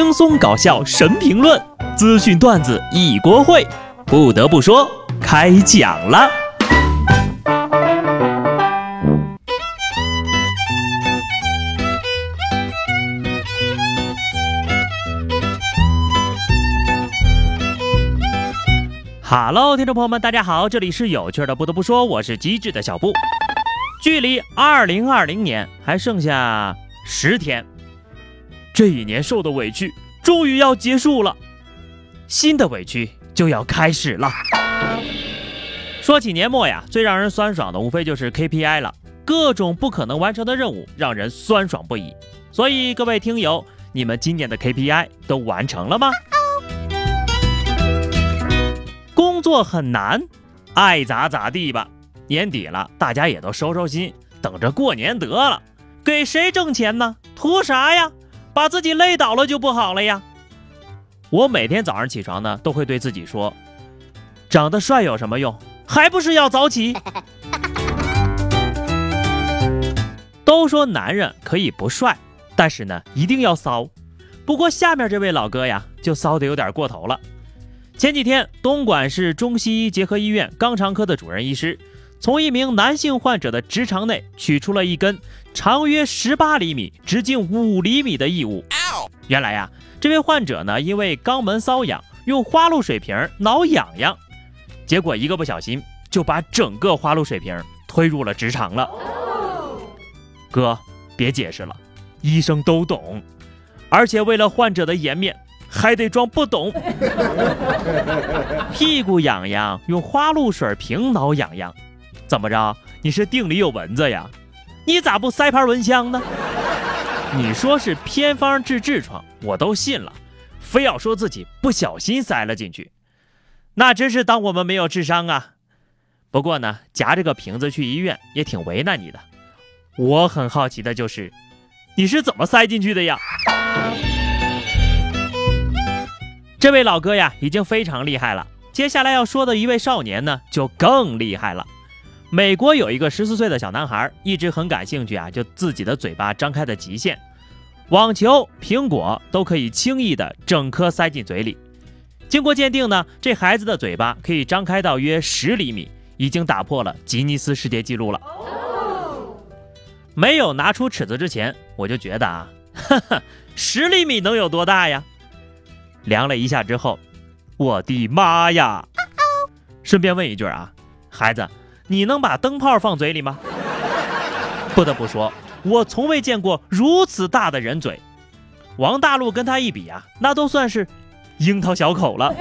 轻松搞笑神评论，资讯段子一锅烩。不得不说，开讲了。Hello，听众朋友们，大家好，这里是有趣的。不得不说，我是机智的小布。距离二零二零年还剩下十天。这一年受的委屈终于要结束了，新的委屈就要开始了。说起年末呀，最让人酸爽的无非就是 KPI 了，各种不可能完成的任务让人酸爽不已。所以各位听友，你们今年的 KPI 都完成了吗？工作很难，爱咋咋地吧。年底了，大家也都收收心，等着过年得了。给谁挣钱呢？图啥呀？把自己累倒了就不好了呀！我每天早上起床呢，都会对自己说：长得帅有什么用？还不是要早起。都说男人可以不帅，但是呢，一定要骚。不过下面这位老哥呀，就骚的有点过头了。前几天，东莞市中西医结合医院肛肠科的主任医师，从一名男性患者的直肠内取出了一根。长约十八厘米、直径五厘米的异物。原来呀，这位患者呢，因为肛门瘙痒，用花露水瓶挠痒痒，结果一个不小心就把整个花露水瓶推入了直肠了。哥，别解释了，医生都懂，而且为了患者的颜面，还得装不懂。屁股痒痒，用花露水瓶挠痒痒，怎么着？你是腚里有蚊子呀？你咋不塞盘蚊香呢？你说是偏方治痔疮，我都信了，非要说自己不小心塞了进去，那真是当我们没有智商啊！不过呢，夹着个瓶子去医院也挺为难你的。我很好奇的就是，你是怎么塞进去的呀？这位老哥呀，已经非常厉害了。接下来要说的一位少年呢，就更厉害了。美国有一个十四岁的小男孩，一直很感兴趣啊，就自己的嘴巴张开的极限，网球、苹果都可以轻易的整颗塞进嘴里。经过鉴定呢，这孩子的嘴巴可以张开到约十厘米，已经打破了吉尼斯世界纪录了。没有拿出尺子之前，我就觉得啊，哈哈，十厘米能有多大呀？量了一下之后，我的妈呀！顺便问一句啊，孩子。你能把灯泡放嘴里吗？不得不说，我从未见过如此大的人嘴。王大陆跟他一比啊，那都算是樱桃小口了。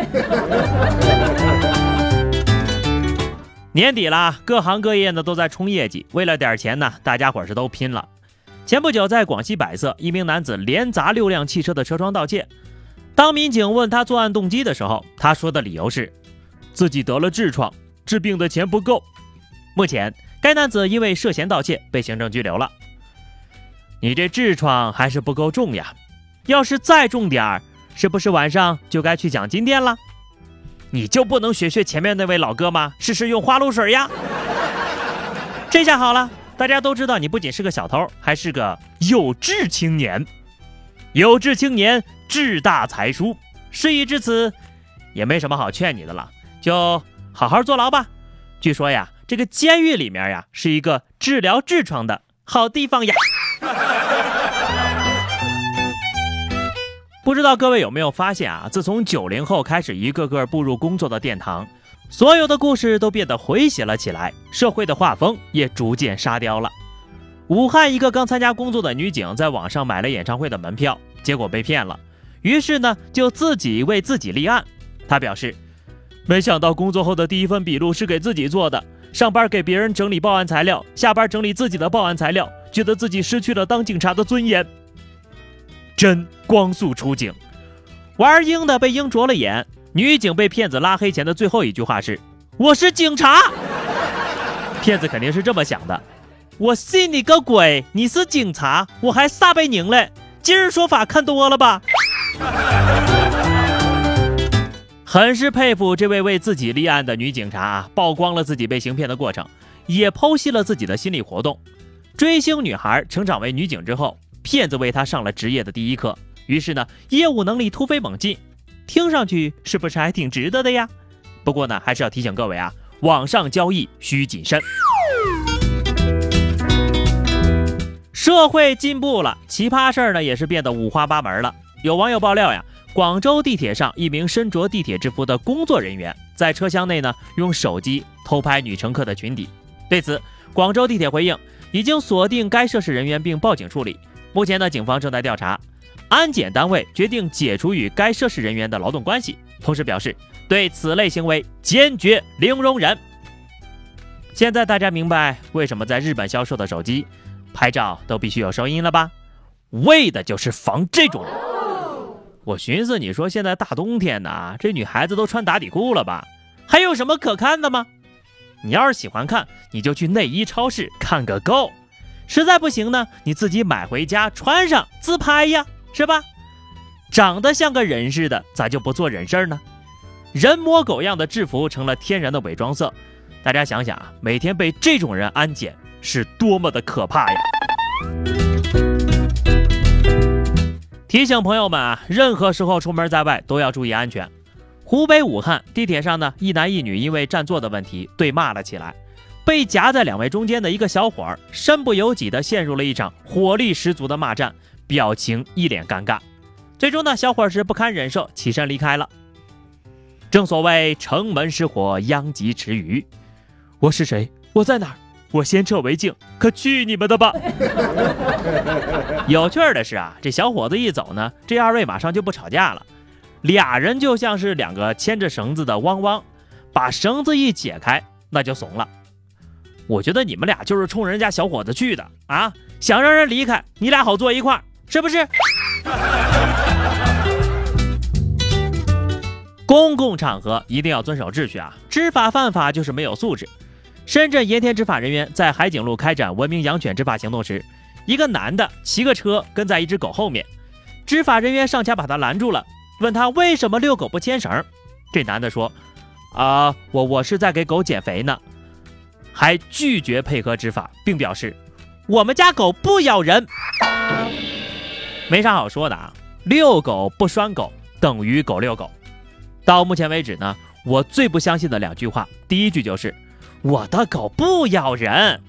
年底啦，各行各业呢都在冲业绩，为了点钱呢，大家伙是都拼了。前不久，在广西百色，一名男子连砸六辆汽车的车窗盗窃。当民警问他作案动机的时候，他说的理由是自己得了痔疮，治病的钱不够。目前，该男子因为涉嫌盗窃被行政拘留了。你这痔疮还是不够重呀，要是再重点儿，是不是晚上就该去奖金店了？你就不能学学前面那位老哥吗？试试用花露水呀！这下好了，大家都知道你不仅是个小偷，还是个有志青年。有志青年志大才疏，事已至此，也没什么好劝你的了，就好好坐牢吧。据说呀。这个监狱里面呀，是一个治疗痔疮的好地方呀。不知道各位有没有发现啊？自从九零后开始一个个步入工作的殿堂，所有的故事都变得诙谐了起来，社会的画风也逐渐沙雕了。武汉一个刚参加工作的女警在网上买了演唱会的门票，结果被骗了，于是呢就自己为自己立案。她表示，没想到工作后的第一份笔录是给自己做的。上班给别人整理报案材料，下班整理自己的报案材料，觉得自己失去了当警察的尊严。真光速出警，玩鹰的被鹰啄了眼。女警被骗子拉黑前的最后一句话是：“我是警察。”骗子肯定是这么想的：“我信你个鬼！你是警察，我还撒贝宁嘞！今日说法看多了吧？”很是佩服这位为自己立案的女警察啊！曝光了自己被行骗的过程，也剖析了自己的心理活动。追星女孩成长为女警之后，骗子为她上了职业的第一课，于是呢，业务能力突飞猛进，听上去是不是还挺值得的呀？不过呢，还是要提醒各位啊，网上交易需谨慎。社会进步了，奇葩事儿呢也是变得五花八门了。有网友爆料呀，广州地铁上一名身着地铁制服的工作人员在车厢内呢用手机偷拍女乘客的裙底。对此，广州地铁回应已经锁定该涉事人员并报警处理。目前呢，警方正在调查，安检单位决定解除与该涉事人员的劳动关系，同时表示对此类行为坚决零容忍。现在大家明白为什么在日本销售的手机拍照都必须有收音了吧？为的就是防这种人。我寻思，你说现在大冬天的，这女孩子都穿打底裤了吧？还有什么可看的吗？你要是喜欢看，你就去内衣超市看个够。实在不行呢，你自己买回家穿上自拍呀，是吧？长得像个人似的，咋就不做人事儿呢？人模狗样的制服成了天然的伪装色，大家想想啊，每天被这种人安检是多么的可怕呀！提醒朋友们啊，任何时候出门在外都要注意安全。湖北武汉地铁上呢，一男一女因为占座的问题对骂了起来。被夹在两位中间的一个小伙儿，身不由己地陷入了一场火力十足的骂战，表情一脸尴尬。最终呢，小伙儿是不堪忍受，起身离开了。正所谓城门失火，殃及池鱼。我是谁？我在哪儿？我先撤为敬。可去你们的吧！有趣的是啊，这小伙子一走呢，这二位马上就不吵架了。俩人就像是两个牵着绳子的汪汪，把绳子一解开，那就怂了。我觉得你们俩就是冲人家小伙子去的啊，想让人离开，你俩好坐一块儿，是不是？公共场合一定要遵守秩序啊！知法犯法就是没有素质。深圳盐田执法人员在海景路开展文明养犬执法行动时，一个男的骑个车跟在一只狗后面，执法人员上前把他拦住了，问他为什么遛狗不牵绳。这男的说：“啊，我我是在给狗减肥呢。”还拒绝配合执法，并表示我们家狗不咬人，没啥好说的啊。遛狗不拴狗等于狗遛狗。到目前为止呢，我最不相信的两句话，第一句就是我的狗不咬人，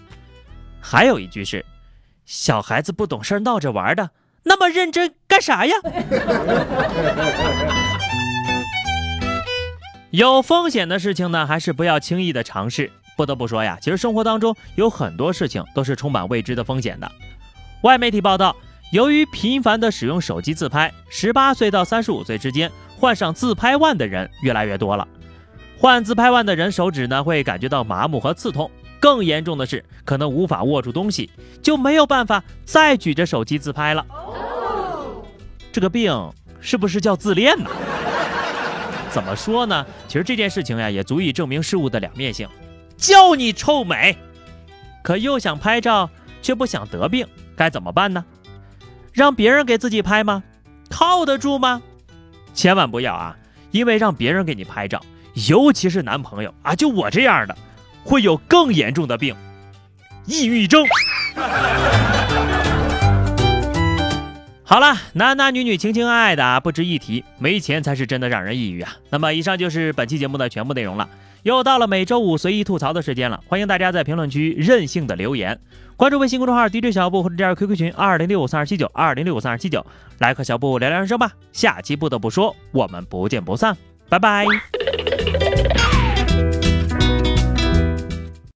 还有一句是小孩子不懂事闹着玩的，那么认真干啥呀？有风险的事情呢，还是不要轻易的尝试。不得不说呀，其实生活当中有很多事情都是充满未知的风险的。外媒体报道，由于频繁的使用手机自拍，十八岁到三十五岁之间患上自拍腕的人越来越多了。患自拍腕的人手指呢会感觉到麻木和刺痛，更严重的是可能无法握住东西，就没有办法再举着手机自拍了。这个病是不是叫自恋呢？怎么说呢？其实这件事情呀，也足以证明事物的两面性。叫你臭美，可又想拍照，却不想得病，该怎么办呢？让别人给自己拍吗？靠得住吗？千万不要啊！因为让别人给你拍照，尤其是男朋友啊，就我这样的，会有更严重的病——抑郁症。好了，男男女女情情爱爱的啊不值一提，没钱才是真的让人抑郁啊！那么，以上就是本期节目的全部内容了。又到了每周五随意吐槽的时间了，欢迎大家在评论区任性的留言，关注微信公众号 DJ 小布或者加入 QQ 群二零六五三二七九二零六五三二七九，来和小布聊聊人生吧。下期不得不说，我们不见不散，拜拜。